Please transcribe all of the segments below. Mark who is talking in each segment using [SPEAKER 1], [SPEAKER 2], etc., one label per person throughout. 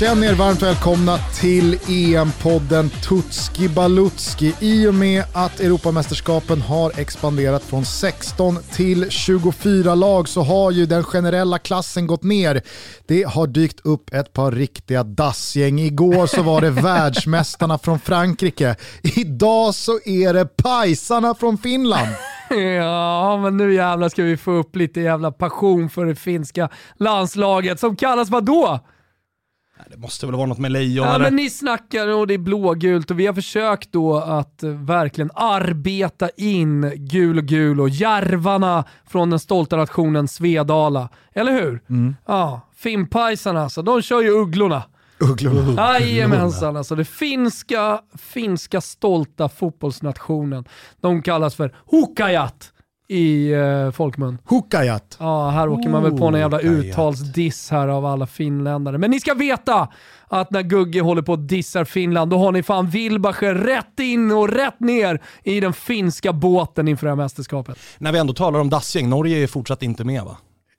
[SPEAKER 1] Känn er varmt välkomna till EM-podden Tutski Balutski. I och med att Europamästerskapen har expanderat från 16 till 24 lag så har ju den generella klassen gått ner. Det har dykt upp ett par riktiga dassgäng. Igår så var det världsmästarna från Frankrike. Idag så är det pajsarna från Finland.
[SPEAKER 2] Ja, men nu jävlar ska vi få upp lite jävla passion för det finska landslaget som kallas vadå?
[SPEAKER 3] Det måste väl vara något med lejon
[SPEAKER 2] Ja,
[SPEAKER 3] eller?
[SPEAKER 2] men ni snackar och det är blågult och vi har försökt då att eh, verkligen arbeta in gul och gul och järvarna från den stolta nationen Svedala. Eller hur? Ja, Finnpajsarna alltså, de kör ju ugglorna.
[SPEAKER 1] Ugglorna.
[SPEAKER 2] Jajamensan, alltså det finska, finska stolta fotbollsnationen. De kallas för Hukajat i eh, folkmun.
[SPEAKER 1] Hukajat.
[SPEAKER 2] Ja, här åker man väl på en jävla uttalsdiss här av alla finländare. Men ni ska veta att när Gugge håller på och dissar Finland, då har ni fan Wilbacher rätt in och rätt ner i den finska båten inför det här mästerskapet.
[SPEAKER 3] När vi ändå talar om dassgäng, Norge är fortsatt inte med va?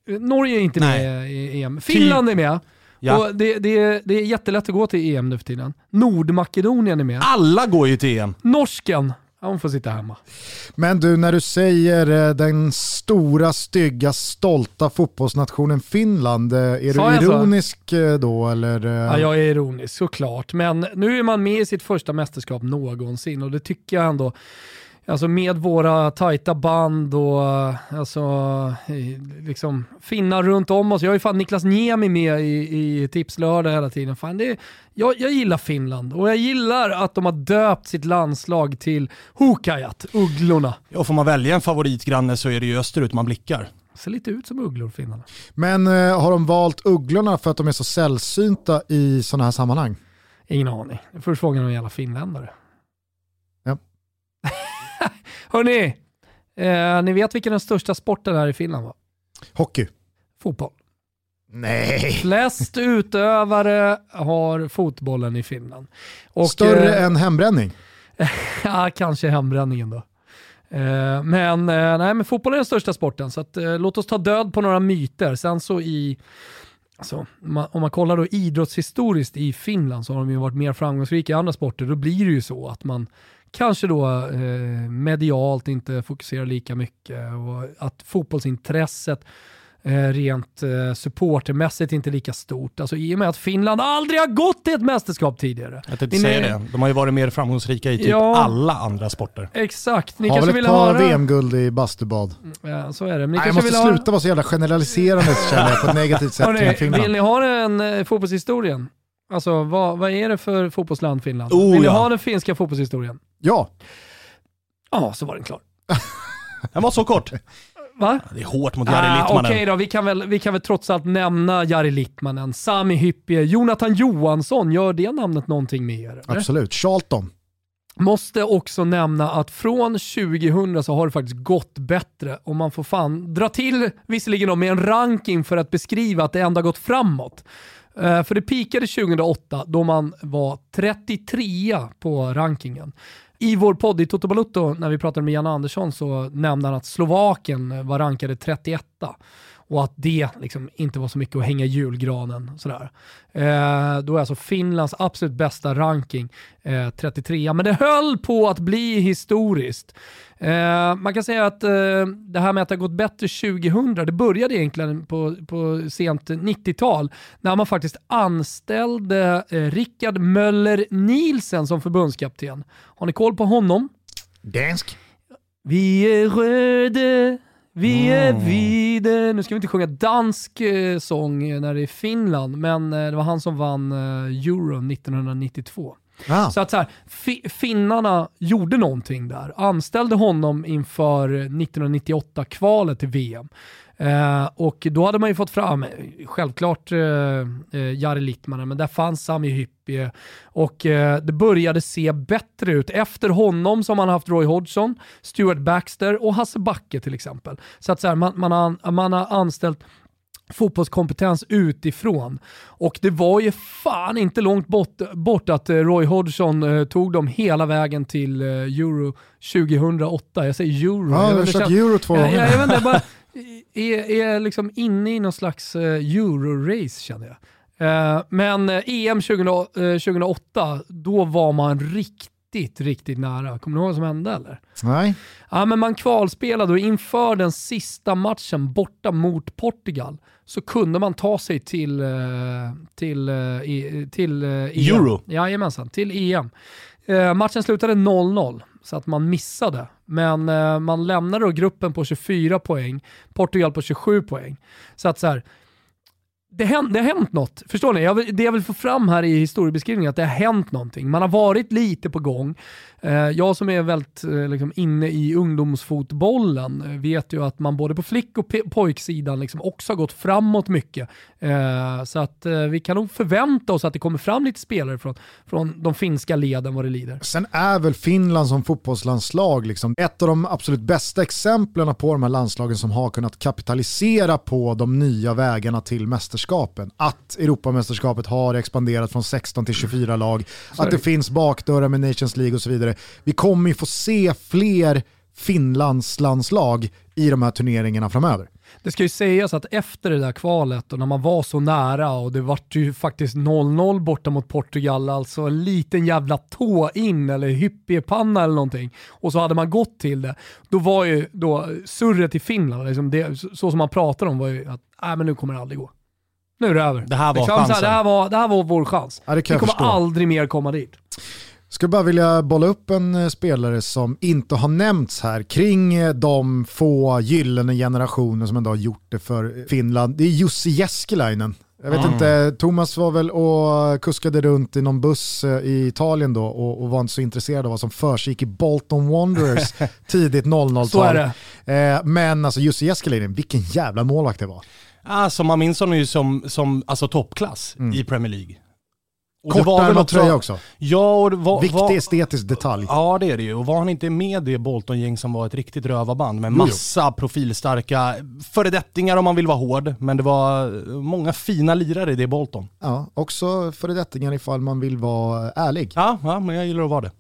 [SPEAKER 2] Eh, Norge är inte
[SPEAKER 3] Nej.
[SPEAKER 2] med i EM. Finland är med.
[SPEAKER 3] Ja.
[SPEAKER 2] Och det, det, det är jättelätt att gå till EM nu för tiden. Nordmakedonien är med.
[SPEAKER 3] Alla går ju till EM.
[SPEAKER 2] Norsken, hon får sitta hemma.
[SPEAKER 1] Men du, när du säger eh, den stora, stygga, stolta fotbollsnationen Finland, eh, är
[SPEAKER 2] Sa
[SPEAKER 1] du
[SPEAKER 2] jag så?
[SPEAKER 1] ironisk eh, då eller?
[SPEAKER 2] Ja, jag är ironisk såklart, men nu är man med i sitt första mästerskap någonsin och det tycker jag ändå Alltså med våra tajta band och alltså, liksom, finnar runt om oss. Jag har ju fan Niklas Niemi med i, i Tipslördag hela tiden. Fan, det, jag, jag gillar Finland och jag gillar att de har döpt sitt landslag till Hukajat, Ugglorna.
[SPEAKER 3] Och får man välja en favoritgranne så är det ju österut man blickar.
[SPEAKER 2] Ser lite ut som ugglor finnarna.
[SPEAKER 1] Men eh, har de valt ugglorna för att de är så sällsynta i sådana här sammanhang?
[SPEAKER 2] Ingen aning. Först frågan om jävla finländare.
[SPEAKER 1] Ja.
[SPEAKER 2] Hörni, eh, ni vet vilken den största sporten är i Finland va?
[SPEAKER 1] Hockey?
[SPEAKER 2] Fotboll.
[SPEAKER 1] Nej.
[SPEAKER 2] Flest utövare har fotbollen i Finland. Och,
[SPEAKER 1] Större
[SPEAKER 2] eh,
[SPEAKER 1] än hembränning?
[SPEAKER 2] Ja, kanske hembränningen då. Eh, men, eh, nej, men fotboll är den största sporten, så att, eh, låt oss ta död på några myter. Sen så i, alltså, om man kollar då idrottshistoriskt i Finland så har de ju varit mer framgångsrika i andra sporter. Då blir det ju så att man kanske då eh, medialt inte fokuserar lika mycket och att fotbollsintresset eh, rent eh, supportermässigt inte lika stort. Alltså i och med att Finland aldrig har gått till ett mästerskap tidigare.
[SPEAKER 3] Jag tänkte säga det. De har ju varit mer framgångsrika i typ
[SPEAKER 2] Ja.
[SPEAKER 3] alla andra sporter.
[SPEAKER 2] Exakt, ni
[SPEAKER 1] har
[SPEAKER 2] kanske
[SPEAKER 1] väl ett
[SPEAKER 2] vill
[SPEAKER 1] par
[SPEAKER 2] höra...
[SPEAKER 1] VM-guld i bastubad?
[SPEAKER 2] Ja, så är det. Men ni
[SPEAKER 1] Nej, jag måste
[SPEAKER 2] vill
[SPEAKER 1] sluta vara så jävla generaliserande känner jag på ett negativt sätt
[SPEAKER 2] Hörrni,
[SPEAKER 1] Finland.
[SPEAKER 2] vill ni ha den eh, fotbollshistorien? Alltså vad, vad är det för fotbollsland Finland?
[SPEAKER 3] Oh,
[SPEAKER 2] vill ni
[SPEAKER 3] ja.
[SPEAKER 2] ha den finska fotbollshistorien?
[SPEAKER 1] Ja,
[SPEAKER 2] Ja, så var den klar.
[SPEAKER 3] Den var så kort.
[SPEAKER 2] Va?
[SPEAKER 3] Det är hårt mot Jari
[SPEAKER 2] Ah,
[SPEAKER 3] Littmanen.
[SPEAKER 2] Okej då, vi kan, väl, vi kan väl trots allt nämna Jari Littmanen, Sami Hyppie, Jonathan Johansson. Gör det namnet någonting med er? eller?
[SPEAKER 1] absolut. Charlton.
[SPEAKER 2] Måste också nämna att från 2000 så har det faktiskt gått bättre och man får fan dra till visserligen då med en ranking för att beskriva att det ändå har gått framåt. Eh, för det pikade 2008 då man var 33 på rankingen. I vår podd i Toto Balutto, när vi pratade med Jan Andersson, så nämnde han att Slovakien var rankade 31 och att det liksom inte var så mycket att hänga i julgranen. Sådär. Eh, då är alltså Finlands absolut bästa ranking eh, 33, men det höll på att bli historiskt. Eh, man kan säga att eh, det här med att det har gått bättre 2000, det började egentligen på, på sent 90-tal när man faktiskt anställde eh, Rickard Möller Nielsen som förbundskapten. Har ni koll på honom?
[SPEAKER 1] Dansk.
[SPEAKER 2] Vi är röda, vi är vide. Nu ska vi inte sjunga dansk eh, sång eh, när det är Finland, men eh, det var han som vann eh, Euro 1992.
[SPEAKER 1] Ah.
[SPEAKER 2] Så att så här, fi- finnarna gjorde någonting där. Anställde honom inför 1998-kvalet till VM. Eh, och då hade man ju fått fram, självklart eh, eh, Jari Littmanen, men där fanns Sami Hyppie och eh, det började se bättre ut. Efter honom så har man haft Roy Hodgson, Stuart Baxter och Hasse Backe till exempel. Så att så här, man, man, har, man har anställt fotbollskompetens utifrån. Och det var ju fan inte långt bort, bort att eh, Roy Hodgson eh, tog dem hela vägen till eh, Euro 2008. Jag säger Euro.
[SPEAKER 1] Ja,
[SPEAKER 2] jag
[SPEAKER 1] du har kört euro två
[SPEAKER 2] jag,
[SPEAKER 1] gånger.
[SPEAKER 2] jag, jag vet inte, jag bara är, är liksom inne i någon slags eh, Euro-race känner jag. Eh, men eh, EM 20, eh, 2008, då var man riktigt, riktigt nära. Kommer du ihåg vad som hände eller?
[SPEAKER 1] Nej.
[SPEAKER 2] Ja, men man kvalspelade och inför den sista matchen borta mot Portugal så kunde man ta sig till, eh, till, eh, till eh, EM.
[SPEAKER 3] Euro.
[SPEAKER 2] Jajamensan, till EM. Eh, matchen slutade 0-0 så att man missade. Men eh, man lämnade då gruppen på 24 poäng, Portugal på 27 poäng. Så att så här, det, hänt, det har hänt något. Förstår ni? Jag vill, det jag vill få fram här i historiebeskrivningen är att det har hänt någonting. Man har varit lite på gång. Eh, jag som är väldigt eh, liksom, inne i ungdomsfotbollen eh, vet ju att man både på flick och pojksidan liksom också har gått framåt mycket. Så att vi kan nog förvänta oss att det kommer fram lite spelare från, från de finska leden vad det lider.
[SPEAKER 1] Sen är väl Finland som fotbollslandslag liksom ett av de absolut bästa exemplen på de här landslagen som har kunnat kapitalisera på de nya vägarna till mästerskapen. Att Europamästerskapet har expanderat från 16 till 24 lag,
[SPEAKER 2] Så är
[SPEAKER 1] att det finns bakdörrar med Nations League och så vidare. Vi kommer ju få se fler Finlandslandslag i de här turneringarna framöver.
[SPEAKER 2] Det ska ju sägas att efter det där kvalet och när man var så nära och det vart ju faktiskt 0-0 borta mot Portugal, alltså en liten jävla tå in eller hyppiepanna eller någonting och så hade man gått till det. Då var ju då surret i Finland, liksom det, så som man pratar om var ju att nej men nu kommer det aldrig gå. Nu är det över.
[SPEAKER 3] Det här var
[SPEAKER 2] Liksom
[SPEAKER 3] chansen.
[SPEAKER 2] det, här var, det här var vår chans.
[SPEAKER 1] Ja, det kan
[SPEAKER 2] Vi kommer
[SPEAKER 1] förstå.
[SPEAKER 2] aldrig mer komma dit.
[SPEAKER 1] Skulle bara vilja bolla upp en eh, spelare som inte har nämnts här kring eh, de få gyllene generationer som ändå har gjort det för Finland. Det är Jussi Jääskeläinen. Jag vet
[SPEAKER 3] Mm.
[SPEAKER 1] inte, Thomas var väl och kuskade runt i någon buss eh, i Italien då och, och var inte så intresserad av vad som försiggick i Bolton Wanderers tidigt 00-tal.
[SPEAKER 2] Så är det.
[SPEAKER 1] Eh, men alltså Jussi Jääskeläinen, vilken jävla målvakt det var.
[SPEAKER 3] Alltså man minns honom ju som, som alltså, toppklass i Premier League. Och
[SPEAKER 1] Kortärmad tröja också.
[SPEAKER 3] Ja, och var,
[SPEAKER 1] Viktig
[SPEAKER 3] var,
[SPEAKER 1] estetisk detalj.
[SPEAKER 3] Ja det är det ju. Och var han inte med det Bolton-gäng som var ett riktigt rövarband med
[SPEAKER 1] Jo, jo.
[SPEAKER 3] massa profilstarka föredettingar om man vill vara hård. Men det var många fina lirare i det Bolton.
[SPEAKER 1] Ja, också föredettingar ifall man vill vara ärlig.
[SPEAKER 3] Ja, ja men jag gillar att vara det.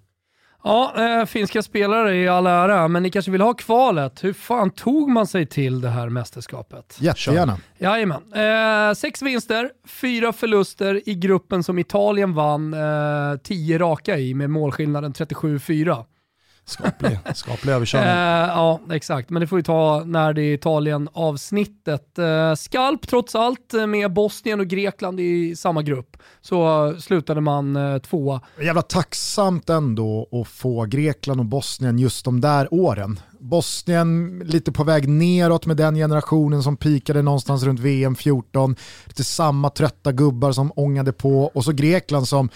[SPEAKER 2] Ja, eh, finska spelare i all ära, men ni kanske vill ha kvalet. Hur fan tog man sig till det här mästerskapet?
[SPEAKER 1] Jättegärna.
[SPEAKER 2] Jajamän. Eh, sex vinster, fyra förluster i gruppen som Italien vann eh, tio raka i med målskillnaden 37-4.
[SPEAKER 3] Skaplig, skaplig
[SPEAKER 2] Eh,
[SPEAKER 3] överkörning.
[SPEAKER 2] ja, exakt. Men det får vi ta när det är Italien-avsnittet. Eh, skalp trots allt eh, med Bosnien och Grekland i samma grupp. Så eh, slutade man eh, tvåa.
[SPEAKER 1] Jävla tacksamt ändå att få Grekland och Bosnien just de där åren. Bosnien lite på väg neråt med den generationen som pikade någonstans runt VM 14. Lite samma trötta gubbar som ångade på och så Grekland som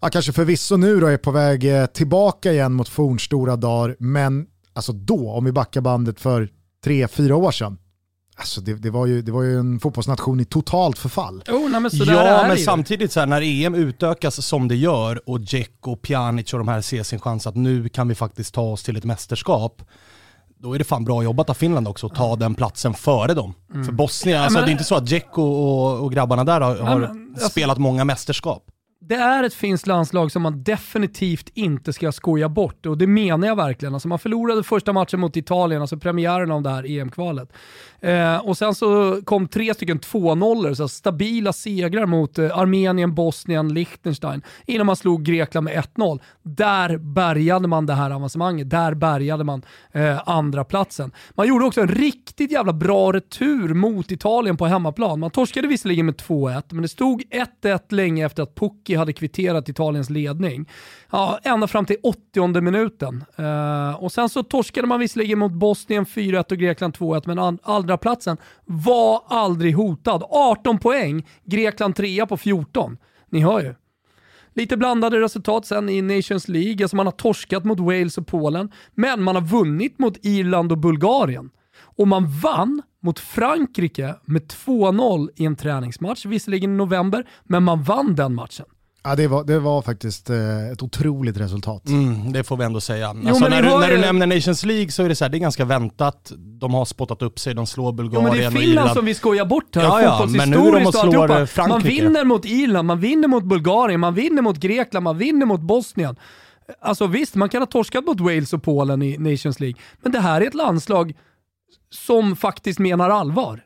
[SPEAKER 1] ja, kanske förvisso nu då är på väg eh, tillbaka igen mot fornstora dagar men alltså då, om vi backar bandet för tre, fyra år sedan, alltså det, det, var ju, det var ju en fotbollsnation i totalt förfall.
[SPEAKER 2] Oh, nej, men
[SPEAKER 3] Ja,
[SPEAKER 2] är
[SPEAKER 3] men samtidigt så här, när EM utökas som det gör och Dzeko, Pjanic och de här ser sin chans att nu kan vi faktiskt ta oss till ett mästerskap. Då är det fan bra jobbat av Finland också att ta den platsen före dem. För Bosnien, alltså
[SPEAKER 2] men-
[SPEAKER 3] det är inte så att Dzeko och, och grabbarna där har, har
[SPEAKER 2] men, alltså-
[SPEAKER 3] spelat många mästerskap.
[SPEAKER 2] Det är ett finskt landslag som man definitivt inte ska skoja bort och det menar jag verkligen. Alltså man förlorade första matchen mot Italien, alltså premiären av det här EM-kvalet. Eh, och sen så kom tre stycken 2-0, så stabila segrar mot eh, Armenien, Bosnien, Liechtenstein innan man slog Grekland med 1-0. Där bärgade man det här avancemanget, där bärgade man eh, andra platsen. Man gjorde också en riktigt jävla bra retur mot Italien på hemmaplan. Man torskade visserligen med 2-1, men det stod 1-1 länge efter att Pucki hade kvitterat Italiens ledning. Ja, ända fram till 80 minuten. Uh, och sen så torskade man visserligen mot Bosnien 4-1 och Grekland 2-1, men andra platsen var aldrig hotad. 18 poäng, Grekland 3 på 14. Ni hör ju. Lite blandade resultat sen i Nations League. Alltså man har torskat mot Wales och Polen, men man har vunnit mot Irland och Bulgarien. Och man vann mot Frankrike med 2-0 i en träningsmatch, visserligen i november, men man vann den matchen.
[SPEAKER 1] Ja, det, var, det var faktiskt eh, ett otroligt resultat.
[SPEAKER 3] Mm, det får vi ändå säga.
[SPEAKER 2] Jo,
[SPEAKER 3] alltså, när, du, när du nämner Nations League så är det så här, det är ganska väntat. De har spottat upp sig, de slår
[SPEAKER 2] Jo,
[SPEAKER 3] Bulgarien
[SPEAKER 2] men det är Finland som vi skojar bort här,
[SPEAKER 3] Ja, ja, men nu de och
[SPEAKER 2] alltihopa.
[SPEAKER 3] eh, Frankrike.
[SPEAKER 2] Man vinner mot Irland, man vinner mot Bulgarien, man vinner mot Grekland, man vinner mot Bosnien. Alltså visst, man kan ha torskat mot Wales och Polen i Nations League, men det här är ett landslag som faktiskt menar allvar.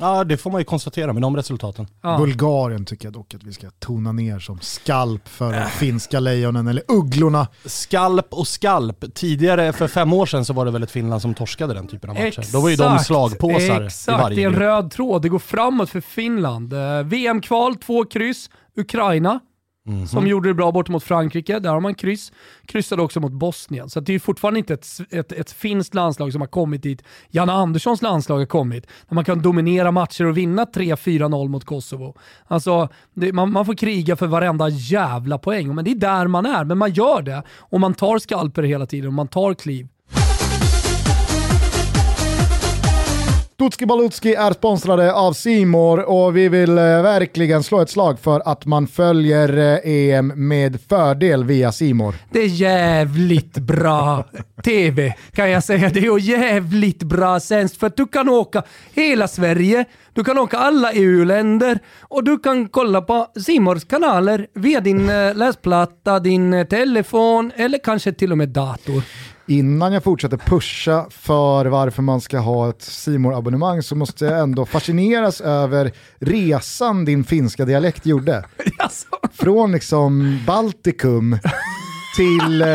[SPEAKER 3] Ja, det får man ju konstatera med de resultaten.
[SPEAKER 2] Ja.
[SPEAKER 1] Bulgarien tycker jag dock att vi ska tona ner som skalp för de finska lejonen, eller ugglorna.
[SPEAKER 3] Skalp och skalp. Tidigare, för fem år sedan, så var det väl ett Finland som torskade den typen av matcher.
[SPEAKER 2] Exakt,
[SPEAKER 3] Då var ju de slagpåsar
[SPEAKER 2] exakt,
[SPEAKER 3] i varje
[SPEAKER 2] det är en
[SPEAKER 3] grupp.
[SPEAKER 2] röd tråd. Det går framåt för Finland. Eh, VM-kval, två kryss. Ukraina,
[SPEAKER 3] Mhm.
[SPEAKER 2] som gjorde det bra bort mot Frankrike. Där har man kryss. Kryssade också mot Bosnien. Så det är fortfarande inte ett, ett, ett finskt landslag som har kommit dit. Janne Anderssons landslag har kommit. Där man kan dominera matcher och vinna 3-4-0 mot Kosovo. Alltså, det, man, man får kriga för varenda jävla poäng. Men det är där man är. Men man gör det. Och man tar skalper hela tiden och man tar kliv.
[SPEAKER 1] Tutski Balutski är sponsrade av Simor och vi vill eh, verkligen slå ett slag för att man följer eh, EM med fördel via Simor.
[SPEAKER 2] Det är jävligt bra TV kan jag säga. Det är jävligt bra tjänst för att du kan åka hela Sverige, du kan åka alla EU-länder och du kan kolla på Simors kanaler via din eh, läsplatta, din eh, telefon eller kanske till och med dator.
[SPEAKER 1] Innan jag fortsätter pusha för varför man ska ha ett simor abonnemang så måste jag ändå fascineras över resan din finska dialekt gjorde. Från liksom Baltikum till, eh,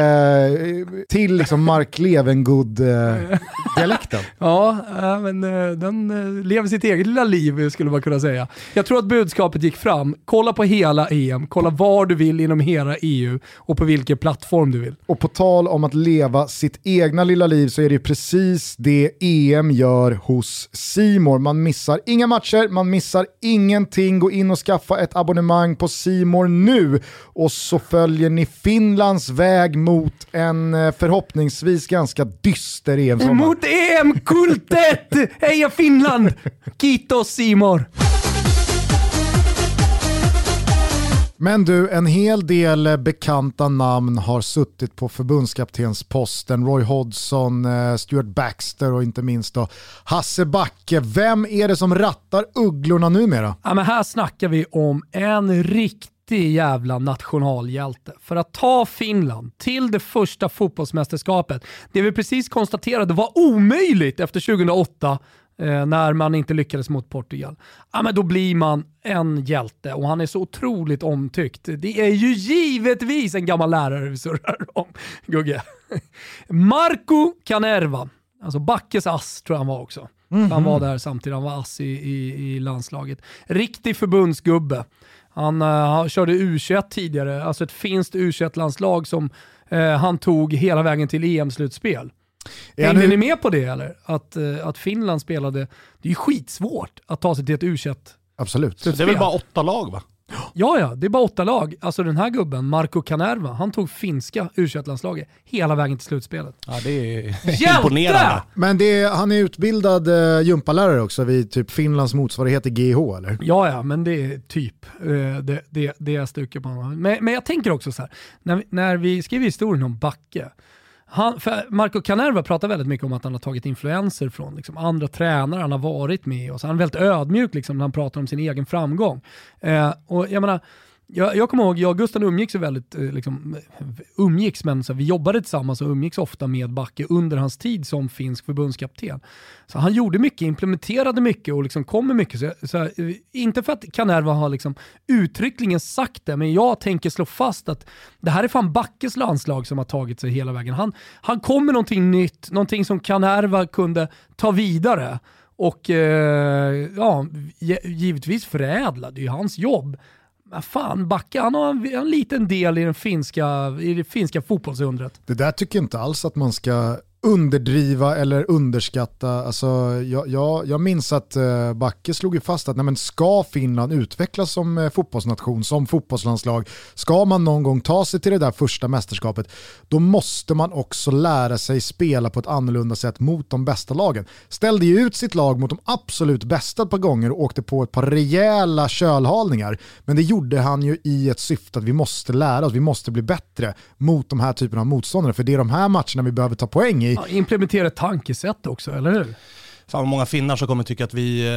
[SPEAKER 1] till liksom Mark Levengood-dialekten.
[SPEAKER 2] ja, äh, men eh, den eh, lever sitt eget lilla liv skulle man kunna säga. Jag tror att budskapet gick fram. Kolla på hela EM, kolla var du vill inom hela EU och på vilken plattform du vill.
[SPEAKER 1] Och på tal om att leva sitt egna lilla liv så är det precis det EM gör hos Simor. Man missar inga matcher, man missar ingenting. Gå in och skaffa ett abonnemang på Simor nu och så följer ni Finlands väg mot en eh, förhoppningsvis ganska dyster EM-sommar.
[SPEAKER 2] Mot EM-kultet! Heja Finland! Kiitos Simor!
[SPEAKER 1] Men du, en hel del eh, bekanta namn har suttit på förbundskaptensposten. Roy Hodgson, eh, Stuart Baxter och inte minst då Hasse Backe. Vem är det som rattar ugglorna numera?
[SPEAKER 2] Ja, men här snackar vi om en riktig jävla nationalhjälte. För att ta Finland till det första fotbollsmästerskapet, det vi precis konstaterade var omöjligt efter 2008 eh, när man inte lyckades mot Portugal. Ja, men då blir man en hjälte och han är så otroligt omtyckt. Det är ju givetvis en gammal lärare vi surrar om, Gugge. Marco Canerva, alltså Backes ass tror jag han var också. Han var där samtidigt, han var ass i, i, i landslaget. Riktig förbundsgubbe. Han, eh, han körde U21 tidigare, alltså ett finskt U21-landslag som eh, han tog hela vägen till EM-slutspel.
[SPEAKER 1] Är
[SPEAKER 2] Hängde ni med på det eller? Att, eh, att Finland spelade, det är ju skitsvårt att ta sig till ett U21
[SPEAKER 1] Absolut.
[SPEAKER 3] Det är väl bara åtta lag va?
[SPEAKER 2] Ja, ja, det är bara åtta lag. Alltså den här gubben, Marco Canerva, han tog finska U21-landslaget hela vägen till slutspelet.
[SPEAKER 3] Ja, det är
[SPEAKER 2] Hjälte!
[SPEAKER 3] imponerande.
[SPEAKER 1] Men det är, han är utbildad eh, gympalärare också vid typ Finlands motsvarighet till GH eller?
[SPEAKER 2] Ja, ja, men det är typ eh, det, det, det jag stukar på honom. Men, men jag tänker också så här, när, vi- när vi skriver historien om Backe, han, för Marco Canerva pratar väldigt mycket om att han har tagit influenser från liksom, andra tränare han har varit med och så han är väldigt ödmjuk liksom, när han pratar om sin egen framgång. Eh, och jag menar, jag, jag kommer ihåg, jag och Gusten umgicks väldigt, eh, liksom, umgicks men så här, vi jobbade tillsammans och umgicks ofta med Backe under hans tid som finsk förbundskapten. Så han gjorde mycket, implementerade mycket och liksom kom med mycket. Så, så, här, eh, inte för att Kanerva har liksom uttryckligen sagt det, men jag tänker slå fast att det här är fan Backes landslag som har tagit sig hela vägen. Han, han kom med någonting nytt, någonting som Kanerva kunde ta vidare och eh, ja, givetvis förädla, det är ju hans jobb. Fan, Backe han har en, en liten del i, den finska, i det finska fotbollsundret.
[SPEAKER 1] Det där tycker jag inte alls att man ska underdriva eller underskatta. Alltså, jag, jag, jag minns att eh, Backe slog ju fast att nej, men ska Finland utvecklas som eh, fotbollsnation, som fotbollslandslag, ska man någon gång ta sig till det där första mästerskapet, då måste man också lära sig spela på ett annorlunda sätt mot de bästa lagen. Ställde ju ut sitt lag mot de absolut bästa ett par gånger och åkte på ett par rejäla kölhalningar, men det gjorde han ju i ett syfte att vi måste lära oss, vi måste bli bättre mot de här typerna av motståndare, för det är de här matcherna vi behöver ta poäng i.
[SPEAKER 2] Ja, implementera ett tankesätt också, eller hur?
[SPEAKER 3] Fan vad många finnar som kommer tycka att vi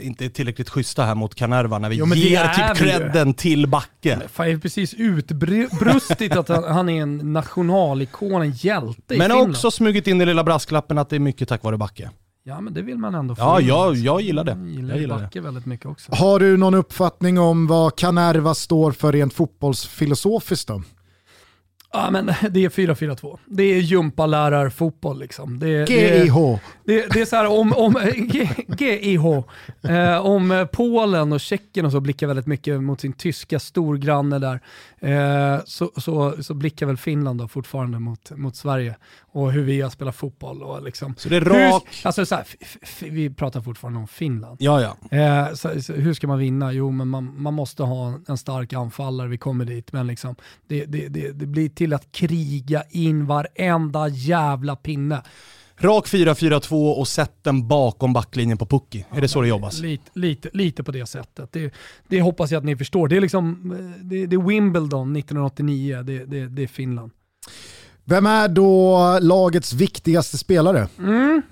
[SPEAKER 3] eh, inte är tillräckligt schyssta här mot Kanerva när vi
[SPEAKER 2] Jo, det
[SPEAKER 3] ger typ credden till Backe.
[SPEAKER 2] Fan, det är precis utbrustit att han, han är en nationalikon, en hjälte i
[SPEAKER 3] Men
[SPEAKER 2] Finland.
[SPEAKER 3] också smugit in den lilla brasklappen att det är mycket tack vare Backe.
[SPEAKER 2] Ja men det vill man ändå få
[SPEAKER 3] Ja,
[SPEAKER 2] in,
[SPEAKER 3] jag, jag gillar det.
[SPEAKER 2] Jag gillar,
[SPEAKER 3] Jag gillar det.
[SPEAKER 2] Backe väldigt mycket också.
[SPEAKER 1] Har du någon uppfattning om vad Kanerva står för rent fotbollsfilosofiskt då?
[SPEAKER 2] Ja men det är 4-4-2. Det är gympalärarfotboll liksom. Det, det,
[SPEAKER 1] GIH
[SPEAKER 2] det, det är så här om, om GIH, eh, om eh, Polen och Tjeckien och så blickar väldigt mycket mot sin tyska storgranne där, eh, så, så, så blickar väl Finland då fortfarande mot, mot Sverige och hur vi har spelat fotboll. Och liksom.
[SPEAKER 3] Så det är
[SPEAKER 2] Hur,
[SPEAKER 3] rak...
[SPEAKER 2] alltså så här, vi pratar fortfarande om Finland.
[SPEAKER 3] Ja, ja.
[SPEAKER 2] Eh, så, så, hur ska man vinna? Jo, men man, man måste ha en stark anfallare, vi kommer dit, men liksom, det, det, det, det blir till att kriga in varenda jävla pinne.
[SPEAKER 3] Rak 4-4-2 och sätt den bakom backlinjen på Pucki. Är det så det jobbas?
[SPEAKER 2] Lite, lite, lite på det sättet. Det, det hoppas jag att ni förstår. Det är, liksom, det, det är Wimbledon 1989, det, det, det är Finland.
[SPEAKER 1] Vem är då lagets viktigaste spelare?
[SPEAKER 2] Mm.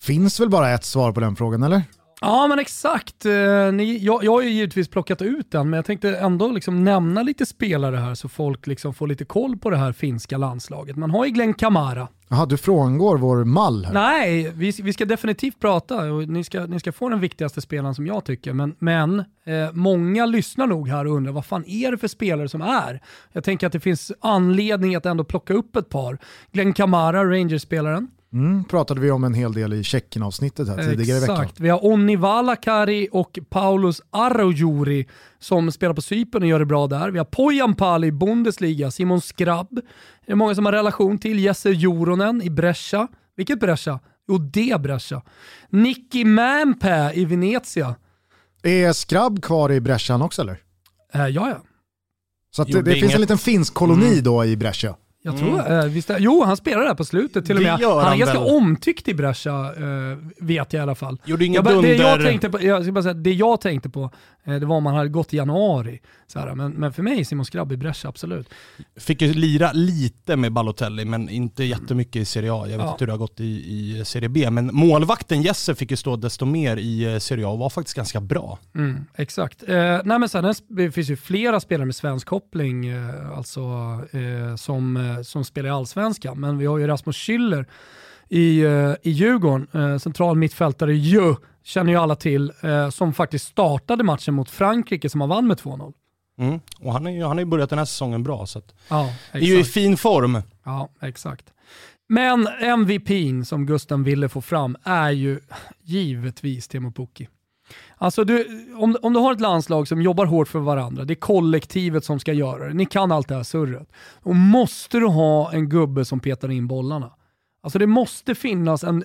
[SPEAKER 1] Finns väl bara ett svar på den frågan eller?
[SPEAKER 2] Ja men exakt. Eh, Ni, jag, jag har ju givetvis plockat ut den, men jag tänkte ändå liksom nämna lite spelare här så folk liksom får lite koll på det här finska landslaget. Man har ju Glenn Kamara.
[SPEAKER 1] Jaha, du frångår vår mall här.
[SPEAKER 2] Nej, vi, vi ska definitivt prata och ni ska, ni ska få den viktigaste spelaren som jag tycker. Men, men eh, många lyssnar nog här och undrar vad fan är det för spelare som är? Jag tänker att det finns anledning att ändå plocka upp ett par. Glenn Kamara, Rangers-spelaren.
[SPEAKER 1] Mm, pratade vi om en hel del i Tjeckien-avsnittet här tidigare i veckan.
[SPEAKER 2] Exakt. Vi har Onni Valakari och Paulus Arrojuri som spelar på Cypern och gör det bra där. Vi har Pojan Pali i Bundesliga, Simon Skrabb. Det är många som har relation till. Jesse Joronen i Brescia. Vilket Brescia? Jo, det Brescia. Nicky Mampä i Venezia.
[SPEAKER 1] Är Skrabb kvar i Brescian också eller?
[SPEAKER 2] Eh, ja, ja.
[SPEAKER 1] Så att det, det finns en liten finsk koloni då i Brescia.
[SPEAKER 2] Jag tror, eh, visst jo, han spelar där på slutet till och med.
[SPEAKER 3] gör
[SPEAKER 2] Han är
[SPEAKER 3] han
[SPEAKER 2] ganska
[SPEAKER 3] väl.
[SPEAKER 2] omtyckt i Brescia, eh, vet jag i alla fall.
[SPEAKER 3] Gjorde ingen
[SPEAKER 2] Jag, bara- det, jag
[SPEAKER 3] dunder...
[SPEAKER 2] tänkte på, jag ska bara säga, det jag tänkte på, det var om man hade gått i januari. Så här, men, men för mig, Simon Skrabb i Brescia, absolut.
[SPEAKER 3] Fick ju lira lite med Balotelli men inte jättemycket i Serie A. Jag vet
[SPEAKER 2] Ja.
[SPEAKER 3] inte hur det har gått i, i Serie B. Men målvakten Jesse fick ju stå desto mer i eh, Serie A och var faktiskt ganska bra.
[SPEAKER 2] Mm, exakt. Eh, nej men sen, det finns ju flera spelare med svensk koppling, eh, alltså, eh, som, eh, som spelar i allsvenskan. Men vi har ju Rasmus Schüller i, eh, i Djurgården, eh, central mittfältare ju, känner ju alla till, eh, som faktiskt startade matchen mot Frankrike som man vann med 2-0.
[SPEAKER 3] Mm. Och han, är, ju- han har ju börjat den här säsongen bra så att,
[SPEAKER 2] Ja,
[SPEAKER 3] är ju i fin form.
[SPEAKER 2] Ja, exakt. Men MVPn som Gusten ville få fram är ju givetvis Teemu Pukki. Alltså du, om, om du har ett landslag som jobbar hårt för varandra, det är kollektivet som ska göra det, ni kan allt det här surret. Då måste du ha en gubbe som petar in bollarna. Alltså det måste finnas en...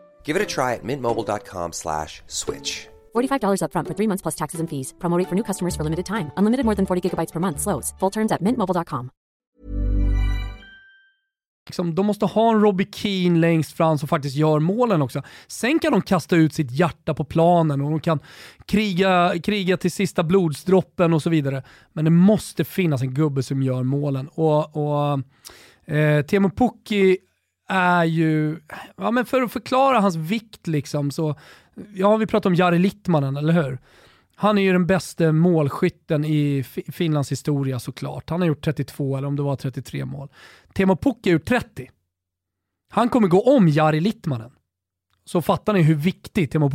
[SPEAKER 4] Give it a try at mintmobile.com slash switch.
[SPEAKER 5] $45 upfront for three months plus taxes and fees. Promo rate for new customers for limited time. Unlimited more than 40 gigabytes per month. Slows. Full terms at mintmobile.com.
[SPEAKER 2] liksom, de måste ha en Robbie Keane längst fram som faktiskt gör målen också. Sen kan de kasta ut sitt hjärta på planen och de kan kriga, kriga till sista blodsdroppen och så vidare. Men det måste finnas en gubbe som gör målen. Och, och eh, Teemu Pukki är ju, ja men för att förklara hans vikt liksom så, ja vi pratar om Jari Littmanen, eller hur? Han är ju den bästa målskytten i Fi- Finlands historia såklart. Han har gjort 32 eller om det var 33 mål. Teemu Pukki har gjort 30. Han kommer gå om Jari Littmanen. Så fattar ni hur viktig Teemu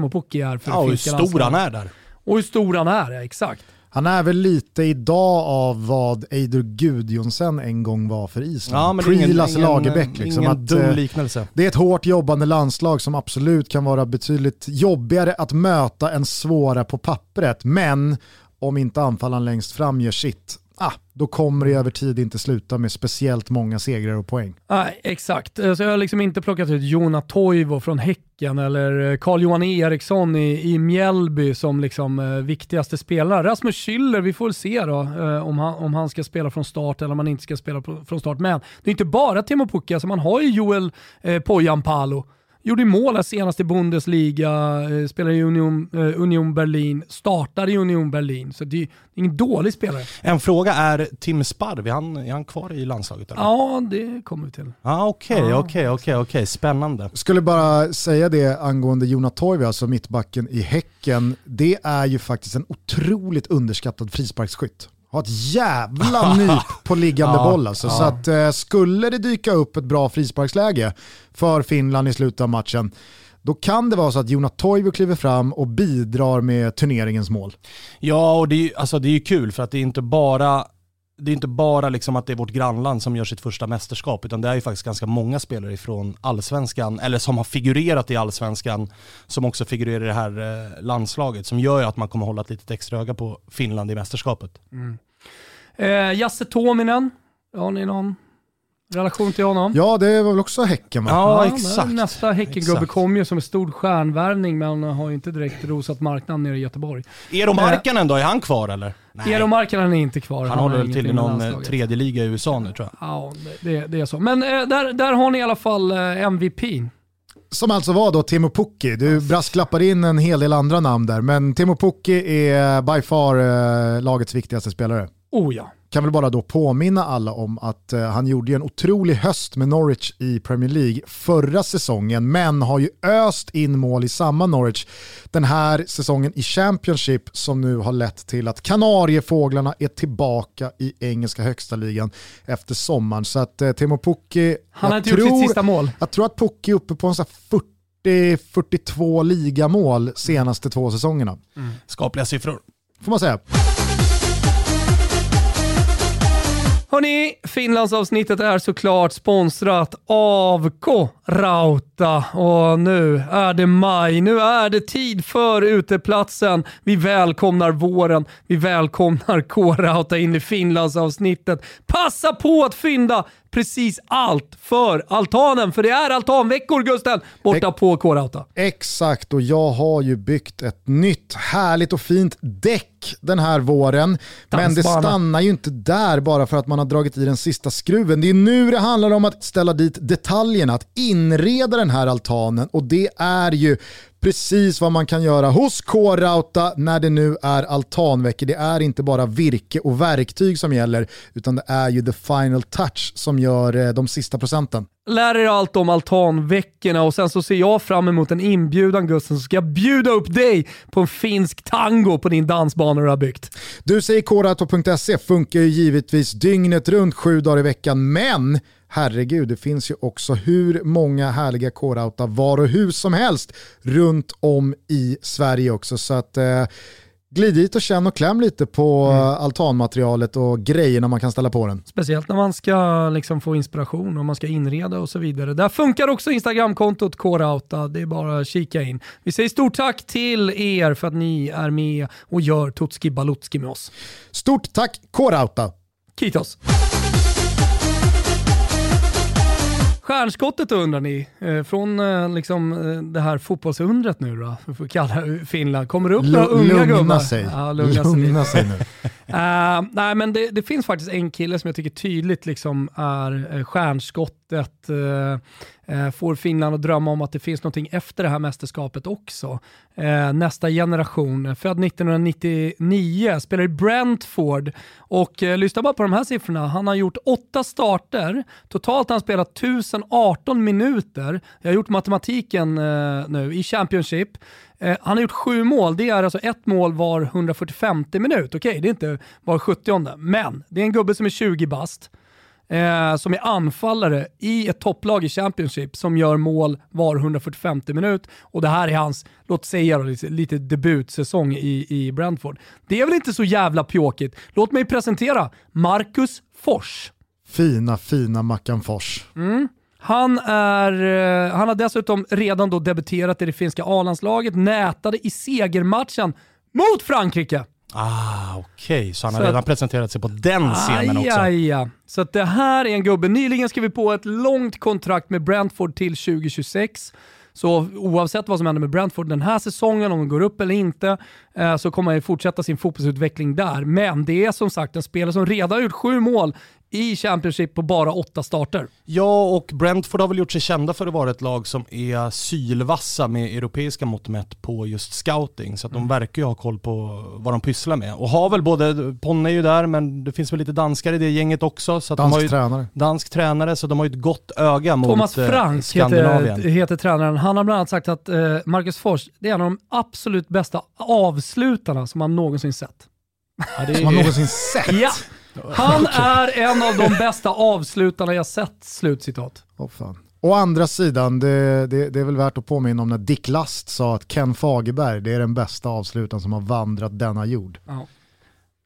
[SPEAKER 2] eh, Pukki är för
[SPEAKER 3] Ja, och hur stor han är där.
[SPEAKER 2] Och hur stor han är, ja, exakt.
[SPEAKER 1] Han är väl lite idag av vad Eidur Gudjonsen en gång var för Island.
[SPEAKER 3] Ja,
[SPEAKER 1] Pre-Lasse
[SPEAKER 3] ingen,
[SPEAKER 1] Lagerbäck. Liksom,
[SPEAKER 3] ingen
[SPEAKER 1] att,
[SPEAKER 3] dum
[SPEAKER 1] eh,
[SPEAKER 3] liknelse.
[SPEAKER 1] det är ett hårt jobbande landslag som absolut kan vara betydligt jobbigare att möta än svåra på pappret. Men om inte anfallaren längst fram gör sitt, ah, då kommer det över tid inte sluta med speciellt många segrar och poäng.
[SPEAKER 2] Nej, exakt. Eh, så jag har liksom inte plockat ut Jona Toivo från Häcken eller eh, Carl-Johan Eriksson i, i Mjällby som liksom eh, viktigaste spelare. Rasmus Schüller, vi får väl se då eh, om, han, om han ska spela från start eller om han inte ska spela på, från start. Men det är inte bara Teemu Pukka, alltså man har ju Joel eh, Pojan Palo Gjorde mål här senast i Bundesliga, eh, spelar i Union, eh, Union Berlin, startar i Union Berlin. Så det är ingen dålig spelare.
[SPEAKER 3] En fråga är Tim Sparv, är han, är han kvar i landslaget? Eller?
[SPEAKER 2] Ja, det kommer vi till.
[SPEAKER 3] Ah, Okej,
[SPEAKER 2] Ja,
[SPEAKER 3] okej, okej, okej, spännande.
[SPEAKER 1] Skulle bara säga det angående Jona Toivo, alltså mittbacken i Häcken. Det är ju faktiskt en otroligt underskattad frisparksskytt. Har ett jävla nyp på liggande boll alltså. Så att eh, skulle det dyka upp ett bra frisparksläge för Finland i slutet av matchen, då kan det vara så att Jona Toivo kliver fram och bidrar med turneringens mål.
[SPEAKER 3] Ja, och det är, alltså, det är ju kul för att det är inte bara det är inte bara liksom att det är vårt grannland som gör sitt första mästerskap, utan det är ju faktiskt ganska många spelare från allsvenskan, eller som har figurerat i allsvenskan, som också figurerar i det här eh, landslaget, som gör ju att man kommer hålla ett litet extra öga på Finland i mästerskapet.
[SPEAKER 2] Eh, Jasse Tuominen, har ni någon relation till honom?
[SPEAKER 1] Ja, det var väl också Häcken va?
[SPEAKER 3] Ja,
[SPEAKER 2] men
[SPEAKER 3] exakt.
[SPEAKER 2] Nästa Häckengubbe kom ju som en stor stjärnvärvning, men har ju inte direkt rosat marknaden nere i Göteborg.
[SPEAKER 3] Eero Markkanen då, är han kvar eller? Nej.
[SPEAKER 2] Eero Markkanen är inte kvar.
[SPEAKER 3] Han
[SPEAKER 2] har
[SPEAKER 3] håller väl till i någon eh, tredje liga i USA nu tror jag.
[SPEAKER 2] Ja, det, det, det är så. Men eh, där, där har ni i alla fall eh, MVP.
[SPEAKER 1] Som alltså var då Timo Pukki. Du brasklappar in en hel del andra namn där, men Timo Pukki är by far eh, lagets viktigaste spelare.
[SPEAKER 2] Oh ja.
[SPEAKER 1] Kan väl bara då påminna alla om att eh, han gjorde en otrolig höst med Norwich i Premier League förra säsongen, men har ju öst in mål i samma Norwich den här säsongen i Championship som nu har lett till att Kanariefåglarna är tillbaka i engelska högsta ligan efter sommaren. Så att eh, Timo Pukki,
[SPEAKER 2] Han har inte gjort sitt sista mål.
[SPEAKER 1] jag tror att Pukki är uppe på en sån här 40-42 ligamål senaste två säsongerna.
[SPEAKER 3] Skapliga siffror.
[SPEAKER 1] Får man säga.
[SPEAKER 2] Hörni, Finlandsavsnittet är såklart sponsrat av K-Rauta. Och nu är det maj, nu är det tid för uteplatsen. Vi välkomnar våren, vi välkomnar K-Rauta in i Finlandsavsnittet. Passa på att fynda precis allt för altanen, för det är altanveckor Gusten, borta på K-Rauta.
[SPEAKER 1] Exakt, och jag har ju byggt ett nytt härligt och fint däck den här våren. Men det
[SPEAKER 2] Dansbana.
[SPEAKER 1] stannar ju inte där bara för att man har dragit i den sista skruven. Det är nu det handlar om att ställa dit detaljerna, att inreda den här altanen och det är ju precis vad man kan göra hos K-Rauta när det nu är altanveckor. Det är inte bara virke och verktyg som gäller utan det är ju the final touch som gör eh, de sista procenten.
[SPEAKER 2] Lär er allt om altanveckorna och sen så ser jag fram emot en inbjudan Gusten så ska jag bjuda upp dig på en finsk tango på din dansbana du har byggt.
[SPEAKER 1] Du säger korato.se funkar ju givetvis dygnet runt sju dagar i veckan, men herregud, det finns ju också hur många härliga K-Rauta varuhus som helst runt om i Sverige också. Så att eh, glid dit och känn och kläm lite på eh, altanmaterialet och grejerna man kan ställa på den.
[SPEAKER 2] Speciellt när man ska liksom få inspiration och man ska inreda och så vidare. Där funkar också Instagramkontot K-Rauta. Det är bara att kika in. Vi säger stort tack till er för att ni är med och gör Tutski Balutski med oss.
[SPEAKER 1] Stort tack K-Rauta!
[SPEAKER 2] Kitos! Stjärnskottet undrar ni, eh, från eh, liksom, eh, det här fotbollsundret nu då, vi får kalla Finland. Kommer det upp några unga gubbar?
[SPEAKER 1] Lugna sig.
[SPEAKER 2] Ja, lugna sig.
[SPEAKER 1] Lugna sig nu.
[SPEAKER 2] Eh, nej, men det, det finns faktiskt en kille som jag tycker tydligt liksom är uh, stjärnskottet. eh, Eh, får Finland att drömma om att det finns någonting efter det här mästerskapet också. Eh, nästa generation, född 1999, spelar i Brentford och eh, lyssna bara på de här siffrorna. Han har gjort åtta starter, totalt har han spelat 1018 minuter. Jag har gjort matematiken eh, nu i Championship. Eh, han har gjort sju mål, det är alltså ett mål var 145 minut. Okej, det är inte var 70 men det är en gubbe som är 20 bast, eh, som är anfallare i ett topplag i Championship som gör mål var 145 minut och det här är hans, låt säga lite, lite debutsäsong i, i Brentford. Det är väl inte så jävla pjåkigt. Låt mig presentera Marcus Fors.
[SPEAKER 1] Fina, fina Mackan Fors.
[SPEAKER 2] Han, är, eh, han har dessutom redan då debuterat i det finska A-landslaget, nätade i segermatchen mot Frankrike.
[SPEAKER 3] Ah, okej. Så han har
[SPEAKER 2] Så
[SPEAKER 3] redan
[SPEAKER 2] att-
[SPEAKER 3] presenterat sig på den scenen också.
[SPEAKER 2] Aj, aj. Så det här är en gubbe, nyligen skrev vi på ett långt kontrakt med Brentford till 2026. Så oavsett vad som händer med Brentford den här säsongen, om de går upp eller inte, så kommer han ju fortsätta sin fotbollsutveckling där. Men det är som sagt en spelare som redan har gjort sju mål i Championship på bara åtta starter.
[SPEAKER 3] Ja, och Brentford har väl gjort sig kända för att vara ett lag som är sylvassa med europeiska mått mätt på just scouting. Så att de
[SPEAKER 1] Mm.
[SPEAKER 3] verkar ju ha koll på vad de pysslar med. Och har väl både, Ponne är ju där, men det finns väl lite danskar i det gänget också. Så att de
[SPEAKER 1] Dansk
[SPEAKER 3] har ju,
[SPEAKER 1] tränare.
[SPEAKER 3] dansk tränare, så de har ju ett gott öga mot
[SPEAKER 2] Thomas
[SPEAKER 3] eh,
[SPEAKER 2] Frank
[SPEAKER 3] Skandinavien.
[SPEAKER 2] heter, heter tränaren. Han har bland annat sagt att eh, Marcus Fors det är en av de absolut bästa avslutarna som han någonsin sett.
[SPEAKER 3] Ja, det
[SPEAKER 1] Som man
[SPEAKER 3] är,
[SPEAKER 1] någonsin sett.
[SPEAKER 2] Ja! Han är en av de bästa avslutarna jag sett, slutcitat.
[SPEAKER 1] Åh, fan. Å andra sidan, det, det, det är väl värt att påminna om när Dick Last sa att Ken Fagerberg det är den bästa avslutaren som har vandrat denna jord.
[SPEAKER 2] Ja.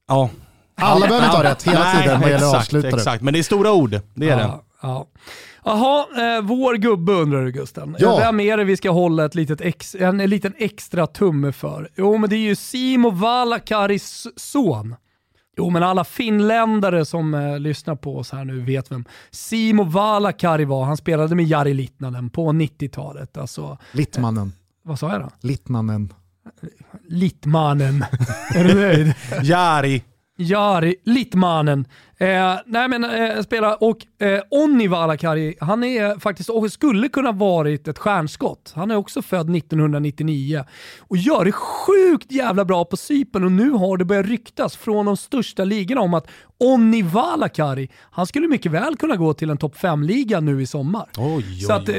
[SPEAKER 3] ja.
[SPEAKER 1] Alla behöver inte ha rätt hela tiden vad gäller avslutare.
[SPEAKER 3] Exakt, men det är stora ord, det är det.
[SPEAKER 2] Ja, ja. Jaha, eh, vår gubbe undrar du Gusten.
[SPEAKER 1] Ja.
[SPEAKER 2] Vem är det vi ska hålla ett litet ex, en, en liten extra tumme för? Jo men det är ju Simo Valakaris son. Jo men alla finländare som eh, lyssnar på oss här nu vet vem Simo Valakari var. Han spelade med Jari Litnanen på 90-talet. Alltså,
[SPEAKER 1] Littmannen.
[SPEAKER 2] vad sa jag då?
[SPEAKER 1] Littmannen.
[SPEAKER 2] Littmanen. är du nöjd?
[SPEAKER 3] Jari,
[SPEAKER 2] Jari Littmanen. Eh, nej men eh, spelar och eh, Onni Valakari, han är faktiskt och skulle kunna varit ett stjärnskott. Han är också född 1999 och gör det sjukt jävla bra på Cypern och nu har det börjat ryktas från de största ligorna om att Onni Valakari, han skulle mycket väl kunna gå till en topp 5-liga nu i sommar.
[SPEAKER 3] Oj, oj,
[SPEAKER 2] Så att, eh,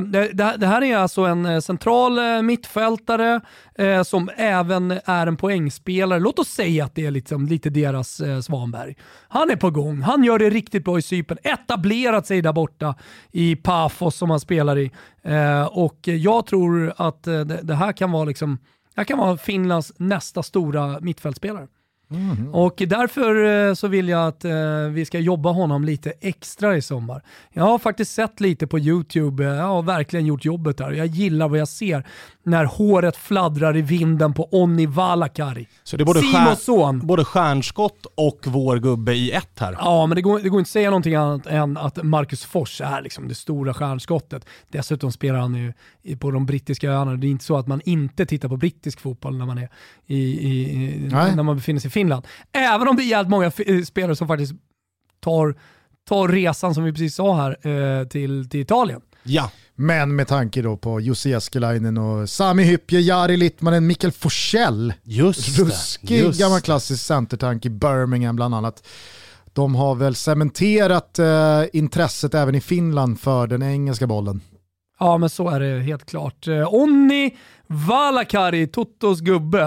[SPEAKER 2] det, det här är alltså en eh, central eh, mittfältare eh, som även är en poängspelare. Låt oss säga att det är liksom lite deras eh, Svanberg. Han är på gång. Han gör det riktigt bra i Cypern. Etablerat sig där borta i Pafos som han spelar i. Eh, och jag tror att eh, det, det här kan vara liksom det här kan vara Finlands nästa stora mittfältspelare. Och därför eh, så vill jag att eh, vi ska jobba honom lite extra i sommar. Jag har faktiskt sett lite på YouTube, eh, jag har verkligen gjort jobbet där. Jag gillar vad jag ser när håret fladdrar i vinden på Onni Valakari.
[SPEAKER 3] Så det är både,
[SPEAKER 2] son.
[SPEAKER 3] både stjärnskott och vår gubbe i ett här.
[SPEAKER 2] Ja, men det går, det går inte att säga någonting annat än att Marcus Fors är liksom det stora stjärnskottet. Dessutom spelar han ju på de brittiska öarna. Det är inte så att man inte tittar på brittisk fotboll när man, är i, i, i, när man befinner sig i Finland. Även om det är jävligt många eh, spelare som faktiskt tar, tar resan, som vi precis sa här, eh, till, till Italien.
[SPEAKER 3] Ja.
[SPEAKER 1] Men med tanke då på Jussi Jääskeläinen och Sami Hyppie, Jari Littmanen, Mikkel Forsell.
[SPEAKER 3] Just det.
[SPEAKER 1] Ruskig
[SPEAKER 3] Just
[SPEAKER 1] gammal
[SPEAKER 3] det.
[SPEAKER 1] klassisk centertank i Birmingham bland annat. De har väl cementerat eh, intresset även i Finland för den engelska bollen.
[SPEAKER 2] Ja, men så är det helt klart. Eh, Onni Valakari, Totos gubbe,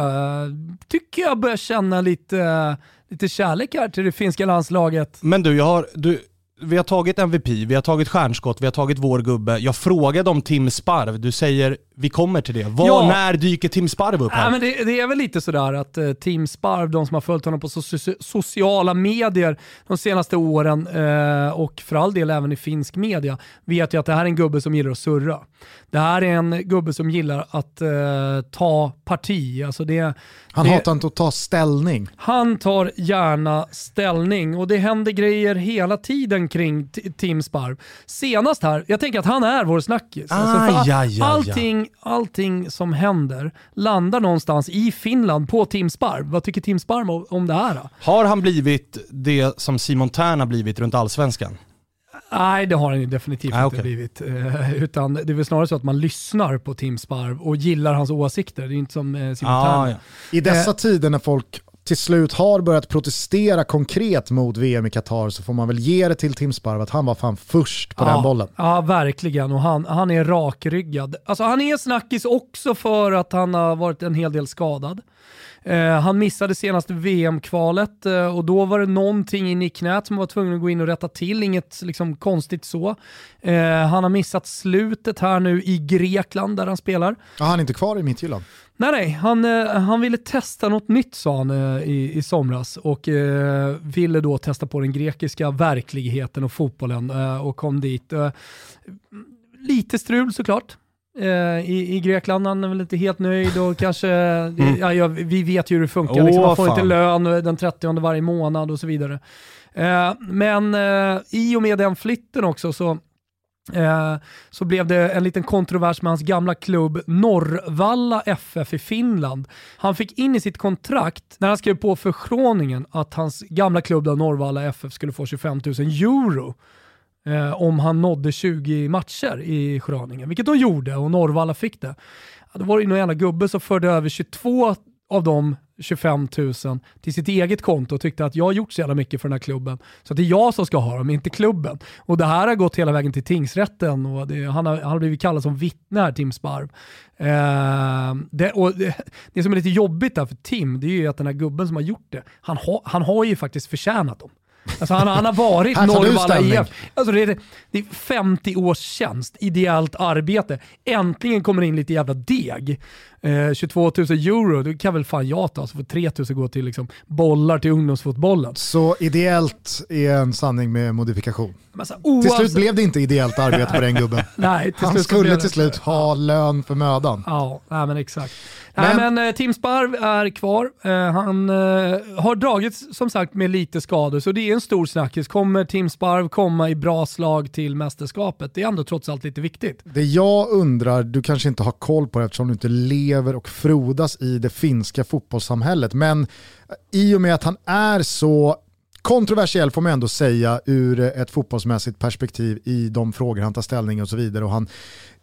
[SPEAKER 2] tycker jag börjar känna lite, lite kärlek här till det finska landslaget.
[SPEAKER 3] Men du, jag har, du, vi har tagit MVP, vi har tagit stjärnskott, vi har tagit vår gubbe. Jag frågade om Tim Sparv, du säger vi kommer till det. Var,
[SPEAKER 2] Ja.
[SPEAKER 3] När dyker Tim Sparv upp här?
[SPEAKER 2] Nej, men det, det är väl lite sådär att eh, Team Sparv, de som har följt honom på so- sociala medier de senaste åren eh, och för all del även i finsk media, vet ju att det här är en gubbe som gillar att surra. Det här är en gubbe som gillar att eh, ta parti. Alltså det,
[SPEAKER 1] Han
[SPEAKER 2] det,
[SPEAKER 1] hatar inte att ta ställning.
[SPEAKER 2] Han tar gärna ställning och det händer grejer hela tiden kring T- Team Sparv. Senast här, jag tänker att han är vår snackis. Alltså,
[SPEAKER 3] Aj, aj, aj, aj.
[SPEAKER 2] allting, allting som händer landar någonstans i Finland på Team Sparv. Vad tycker Team Sparv om- om det här? Då?
[SPEAKER 3] Har han blivit det som Simon Tern har blivit runt allsvenskan?
[SPEAKER 2] Nej, det har han ju definitivt
[SPEAKER 3] Ah,
[SPEAKER 2] inte
[SPEAKER 3] okej.
[SPEAKER 2] blivit. Eh, utan det är väl snarare så att man lyssnar på Team Sparv och gillar hans åsikter. Det är inte som eh, Simon
[SPEAKER 3] Ah,
[SPEAKER 2] Tern.
[SPEAKER 3] ja.
[SPEAKER 1] I dessa
[SPEAKER 2] Eh.
[SPEAKER 1] tider när folk till slut har börjat protestera konkret mot VM i Qatar så får man väl ge det till Tim Sparv att han var fan först på den bollen.
[SPEAKER 2] Ja, verkligen. Och han, han är rakryggad. Alltså, han är snackis också för att han har varit en hel del skadad. Eh, han missade senaste VM-kvalet eh, och då var det någonting inne i knät som var tvungen att gå in och rätta till. Inget liksom, konstigt så. Eh, han har missat slutet här nu i Grekland där han spelar.
[SPEAKER 1] Ja, han är inte kvar i Midtjylland.
[SPEAKER 2] Nej, nej. Han, han ville testa något nytt sa han i, i somras och eh, ville då testa på den grekiska verkligheten och fotbollen eh, och kom dit. Eh, lite strul såklart. Eh, I, I Grekland, han är väl inte helt nöjd och kanske, ja, ja, vi vet ju hur det funkar, liksom.
[SPEAKER 3] Åh,
[SPEAKER 2] man får
[SPEAKER 3] fan.
[SPEAKER 2] inte lön den 30 varje månad och så vidare. Eh, men eh, i och med den flytten också så eh, så blev det en liten kontrovers med hans gamla klubb Norrvalla FF i Finland. Han fick in i sitt kontrakt, när han skrev på förskråningen, att hans gamla klubb Norrvalla FF skulle få 25 000 euro eh, om han nådde 20 matcher i Schroningen, vilket de gjorde och Norrvalla fick det. Ja, då var det någon jävla gubbe som förde över 22 av de 25 000 till sitt eget konto och tyckte att jag har gjort så jävla mycket för den här klubben så att det är jag som ska ha dem, inte klubben. Och det här har gått hela vägen till tingsrätten och det, han, har, han har blivit kallad som vittne här, Tim Sparv. Eh, det, och det, det som är lite jobbigt där för Tim, det är ju att den här gubben som har gjort det, han, ha, han har ju faktiskt förtjänat dem. Alltså han, han har varit Norrvalla. IF. Alltså det, är, det är 50 års tjänst, ideellt arbete. Äntligen kommer det in lite jävla deg. Eh, 22 000 euro, det kan väl fan jag ta, så får 3 000 gå till liksom bollar till ungdomsfotbollen.
[SPEAKER 1] Så ideellt är en sanning med modifikation.
[SPEAKER 2] Men så,
[SPEAKER 1] Till slut blev det inte ideellt arbete på den gubben.
[SPEAKER 2] Nej,
[SPEAKER 1] Han skulle till slut ha lön för mödan.
[SPEAKER 2] Ja, nej, men exakt.
[SPEAKER 1] Men-
[SPEAKER 2] Nej, men eh, Tim Sparv är kvar. Eh, han eh, har dragits som sagt med lite skador, så det är en stor snackis. Kommer Tim Sparv komma i bra slag till mästerskapet? Det är ändå trots allt lite viktigt.
[SPEAKER 1] Det jag undrar, du kanske inte har koll på det eftersom du inte lever och frodas i det finska fotbollssamhället, men i och med att han är så kontroversiell får man ändå säga ur ett fotbollsmässigt perspektiv i de frågor han tar ställning och så vidare. Och han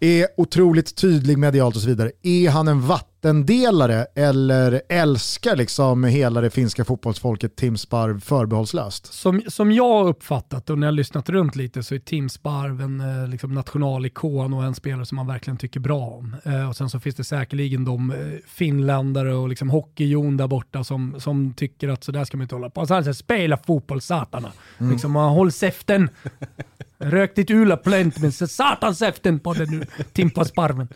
[SPEAKER 1] är otroligt tydlig medialt och så vidare. Är han en vattendelare eller älskar liksom hela det finska fotbollsfolket Tim Sparv förbehållslöst?
[SPEAKER 2] Som, som jag uppfattat och när jag har lyssnat runt lite så är Tim Sparv en eh, liksom nationalikon och en spelare som man verkligen tycker bra om. Eh, och sen så finns det säkerligen de eh, finländare och liksom hockeyjon där borta som, som tycker att sådär ska man inte hålla på. Så han säger spela fotboll satana. Liksom, man håll käften. Rök ditt ulaplent men så satans käften på den nu, Timpa Sparven.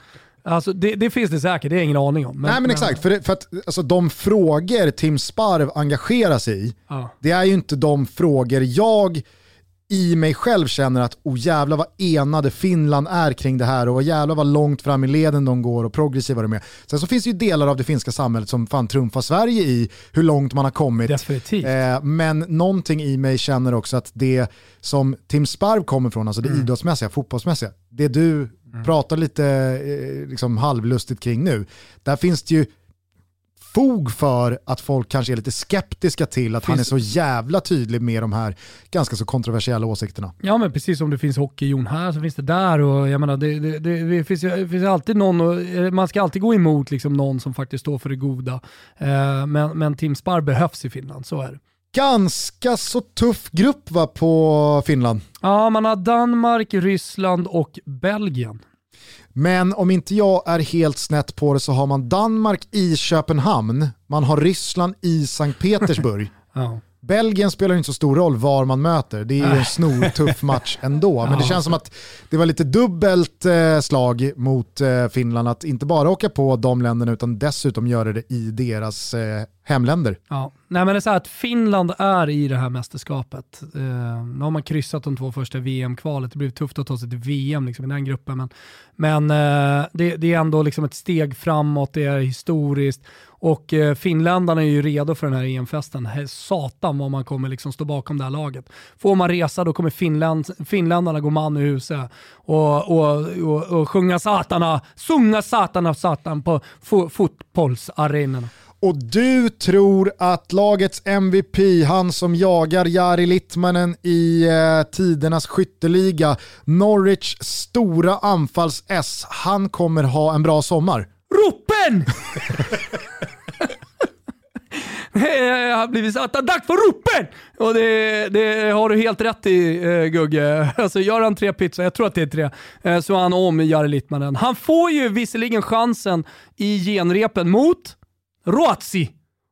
[SPEAKER 2] Alltså det, det finns det säkert, det jag ingen aning om.
[SPEAKER 1] Nej men exakt, för, det, för att alltså, de frågor Tim Sparv engagerar sig i,
[SPEAKER 2] Ja.
[SPEAKER 1] det är ju inte de frågor jag i mig själv känner att oh jävlar vad enade Finland är kring det här och vad jävlar vad långt fram i leden de går och progressiva de är. Sen så finns det ju delar av det finska samhället som fan trumfar Sverige i hur långt man har kommit.
[SPEAKER 2] Definitivt.
[SPEAKER 1] Eh, men någonting i mig känner också att det som Tim Sparv kommer från, alltså det
[SPEAKER 2] Mm.
[SPEAKER 1] idrottsmässiga, fotbollsmässiga, det du pratar lite eh, liksom halvlustigt kring nu, där finns det ju fog för att folk kanske är lite skeptiska till att han är
[SPEAKER 2] Finns-
[SPEAKER 1] så jävla tydlig med de här ganska så kontroversiella åsikterna.
[SPEAKER 2] Ja men precis som det finns hockeyjon här så finns det där och jag menar det, det, det, det, finns, finns alltid någon, och, eh, man ska alltid gå emot liksom någon som faktiskt står för det goda. Eh, men, men Tim Sparv behövs i Finland, så är det.
[SPEAKER 1] Ganska så tuff grupp va på Finland.
[SPEAKER 2] Ja, man har Danmark, Ryssland och Belgien.
[SPEAKER 1] Men om inte jag är helt snett på det så har man Danmark i Köpenhamn, man har Ryssland i Sankt Petersburg.
[SPEAKER 2] Ja.
[SPEAKER 1] Belgien spelar ju inte så stor roll var man möter, det är ju en snortuff match ändå. Men det känns som att det var lite dubbelt eh, slag mot eh, Finland att inte bara åka på de länderna utan dessutom göra det i deras eh, hemländer.
[SPEAKER 2] Ja. Nej, men det är så att Finland är i det här mästerskapet. Eh, nu har man kryssat de två första VM-kvalet. Det blir tufft att ta sig till VM liksom, i den gruppen. Men, men eh, det, det är ändå liksom ett steg framåt, det är historiskt. Och eh, finländarna är ju redo för den här EM-festen. He- Satan vad man kommer liksom stå bakom det här laget. Får man resa då kommer Finland, finländarna gå man i huset och, och, och, och sjunga satana, sjunga satana satan på fo, fotbollsarenorna.
[SPEAKER 1] Och du tror att lagets MVP, han som jagar Jari Littmanen i eh, tidernas skytteliga, Norwich stora anfalls-S, han kommer ha en bra sommar?
[SPEAKER 2] Ropen! Jag har blivit satt dags för ropen! Och det, det har du helt rätt i eh, Gugge. Alltså gör han tre pizzor, jag tror att det är tre, eh, så är han om Jari Littmanen. Han får ju visserligen chansen i genrepen mot Ruotsi,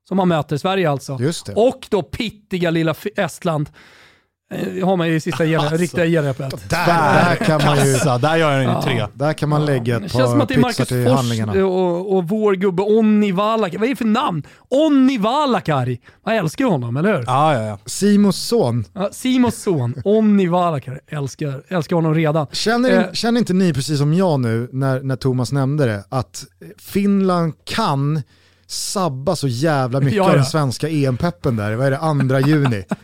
[SPEAKER 2] som han möter, Sverige alltså. Och då pittiga lilla Estland. Eh, har man i sista gen,
[SPEAKER 3] Alltså.
[SPEAKER 2] riktiga genrepet.
[SPEAKER 1] Där, där kan man ju
[SPEAKER 3] Kassa, där gör han ju tre.
[SPEAKER 1] där kan man lägga
[SPEAKER 2] Det
[SPEAKER 1] ett par
[SPEAKER 2] att det Marcus
[SPEAKER 1] till
[SPEAKER 2] Fors
[SPEAKER 1] handlingarna.
[SPEAKER 2] och, och vår gubbe Onni Valakari. Vad är det för namn? Onni Valakari. Man älskar honom, eller hur?
[SPEAKER 3] Ja, ja, ja.
[SPEAKER 1] Simons son,
[SPEAKER 2] Ja, Simons son, Onni Valakari. Älskar, älskar honom redan.
[SPEAKER 1] känner,
[SPEAKER 2] Eh.
[SPEAKER 1] känner inte ni precis som jag nu när, när Thomas nämnde det, att Finland kan sabba så jävla mycket
[SPEAKER 2] Ja,
[SPEAKER 1] av
[SPEAKER 2] ja.
[SPEAKER 1] den svenska EM-peppen där, vad är det, andra juni?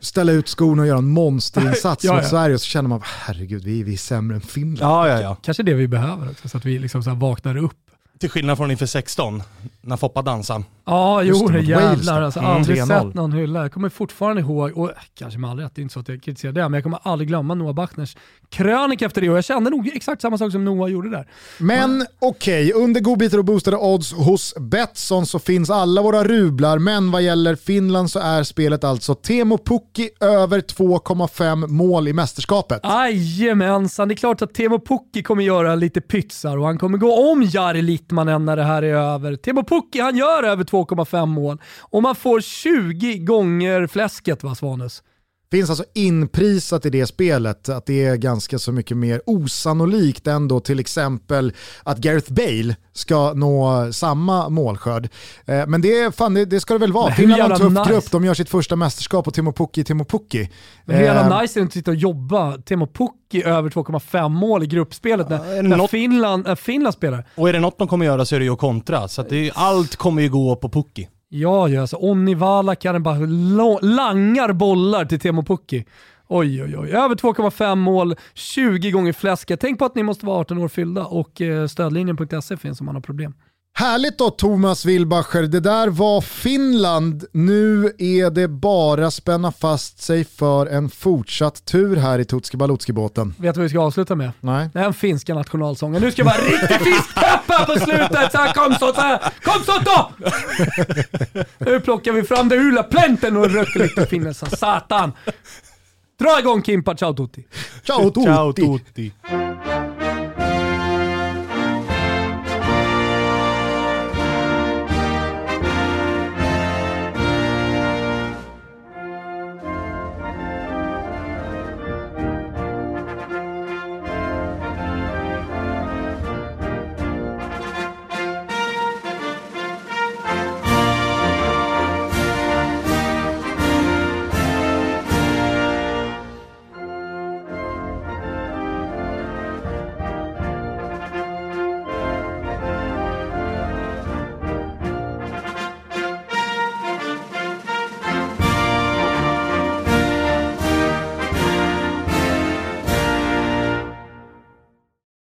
[SPEAKER 1] ställa ut skorna och göra en monsterinsats
[SPEAKER 2] Ja,
[SPEAKER 1] mot
[SPEAKER 2] ja.
[SPEAKER 1] Sverige och så känner man, herregud vi, vi är sämre än Finland.
[SPEAKER 3] Ja, ja, ja.
[SPEAKER 2] Kanske det vi behöver också, så att vi liksom så här vaknar upp.
[SPEAKER 3] Till skillnad från inför 16, när Foppa dansade.
[SPEAKER 2] Ja,
[SPEAKER 1] Just
[SPEAKER 2] jo
[SPEAKER 1] det,
[SPEAKER 2] jävlar. Alltså,
[SPEAKER 1] Mm,
[SPEAKER 2] aldrig
[SPEAKER 1] 3-0.
[SPEAKER 2] sett någon hylla. Jag kommer fortfarande ihåg, och kanske med all rätt, det är inte så att jag kritiserar det, men jag kommer aldrig glömma Noah Bachners krönika efter det och jag kände nog exakt samma sak som Noah gjorde där.
[SPEAKER 1] Men okej, under godbitar och boostade odds hos Betsson så finns alla våra rublar, men vad gäller Finland så är spelet alltså Teemu Pukki över 2,5 mål i mästerskapet.
[SPEAKER 2] Jajamensan, det är klart att Teemu Pukki kommer göra lite pytsar och han kommer gå om Jari Litmanen när det här är över. Teemu Pukki han gör över 2,5 mål och man får 20 gånger fläsket va Svanus?
[SPEAKER 1] Finns alltså inprisat i det spelet att det är ganska så mycket mer osannolikt än då till exempel att Gareth Bale ska nå samma målskörd. Eh, Men det, är- fan, det, det ska det väl vara. Finland har en tuff
[SPEAKER 2] nice.
[SPEAKER 1] grupp, de gör sitt första mästerskap och Timo Pukki, Timo Pukki.
[SPEAKER 2] Hur jävla
[SPEAKER 1] Eh,
[SPEAKER 2] nice är det inte att sitta och jobba Teemu Pukki över 2,5 mål i gruppspelet när,
[SPEAKER 3] är det
[SPEAKER 2] när
[SPEAKER 3] något-
[SPEAKER 2] Finland, äh, Finland spelar.
[SPEAKER 3] Och är det något de kommer göra så är det ju att kontra. Så att det allt kommer ju gå på Pukki.
[SPEAKER 2] Ja, ja alltså Onni Valakainen bara langar bollar till Teemu Pukki. Oj, oj, oj. Över 2,5 mål, 20 gånger fläsket. Tänk på att ni måste vara 18 år fyllda och eh, stödlinjen.se finns om man har problem.
[SPEAKER 1] Härligt då Thomas Wilbacher, det där var Finland. Nu är det bara spänna fast sig för en fortsatt tur här i Tutski Balutski-båten.
[SPEAKER 2] Vet du vad vi ska avsluta med?
[SPEAKER 1] Nej.
[SPEAKER 2] Den finska nationalsången. Nu ska jag vara riktigt fiskpepp här på slutet! Så här, kom så, så här. Kom så då! Nu plockar vi fram det hula plänten och röker lite finnes. Satan! Dra igång Kimpa, ciao tutti!
[SPEAKER 1] Ciao tutti!
[SPEAKER 3] Ciao tutti.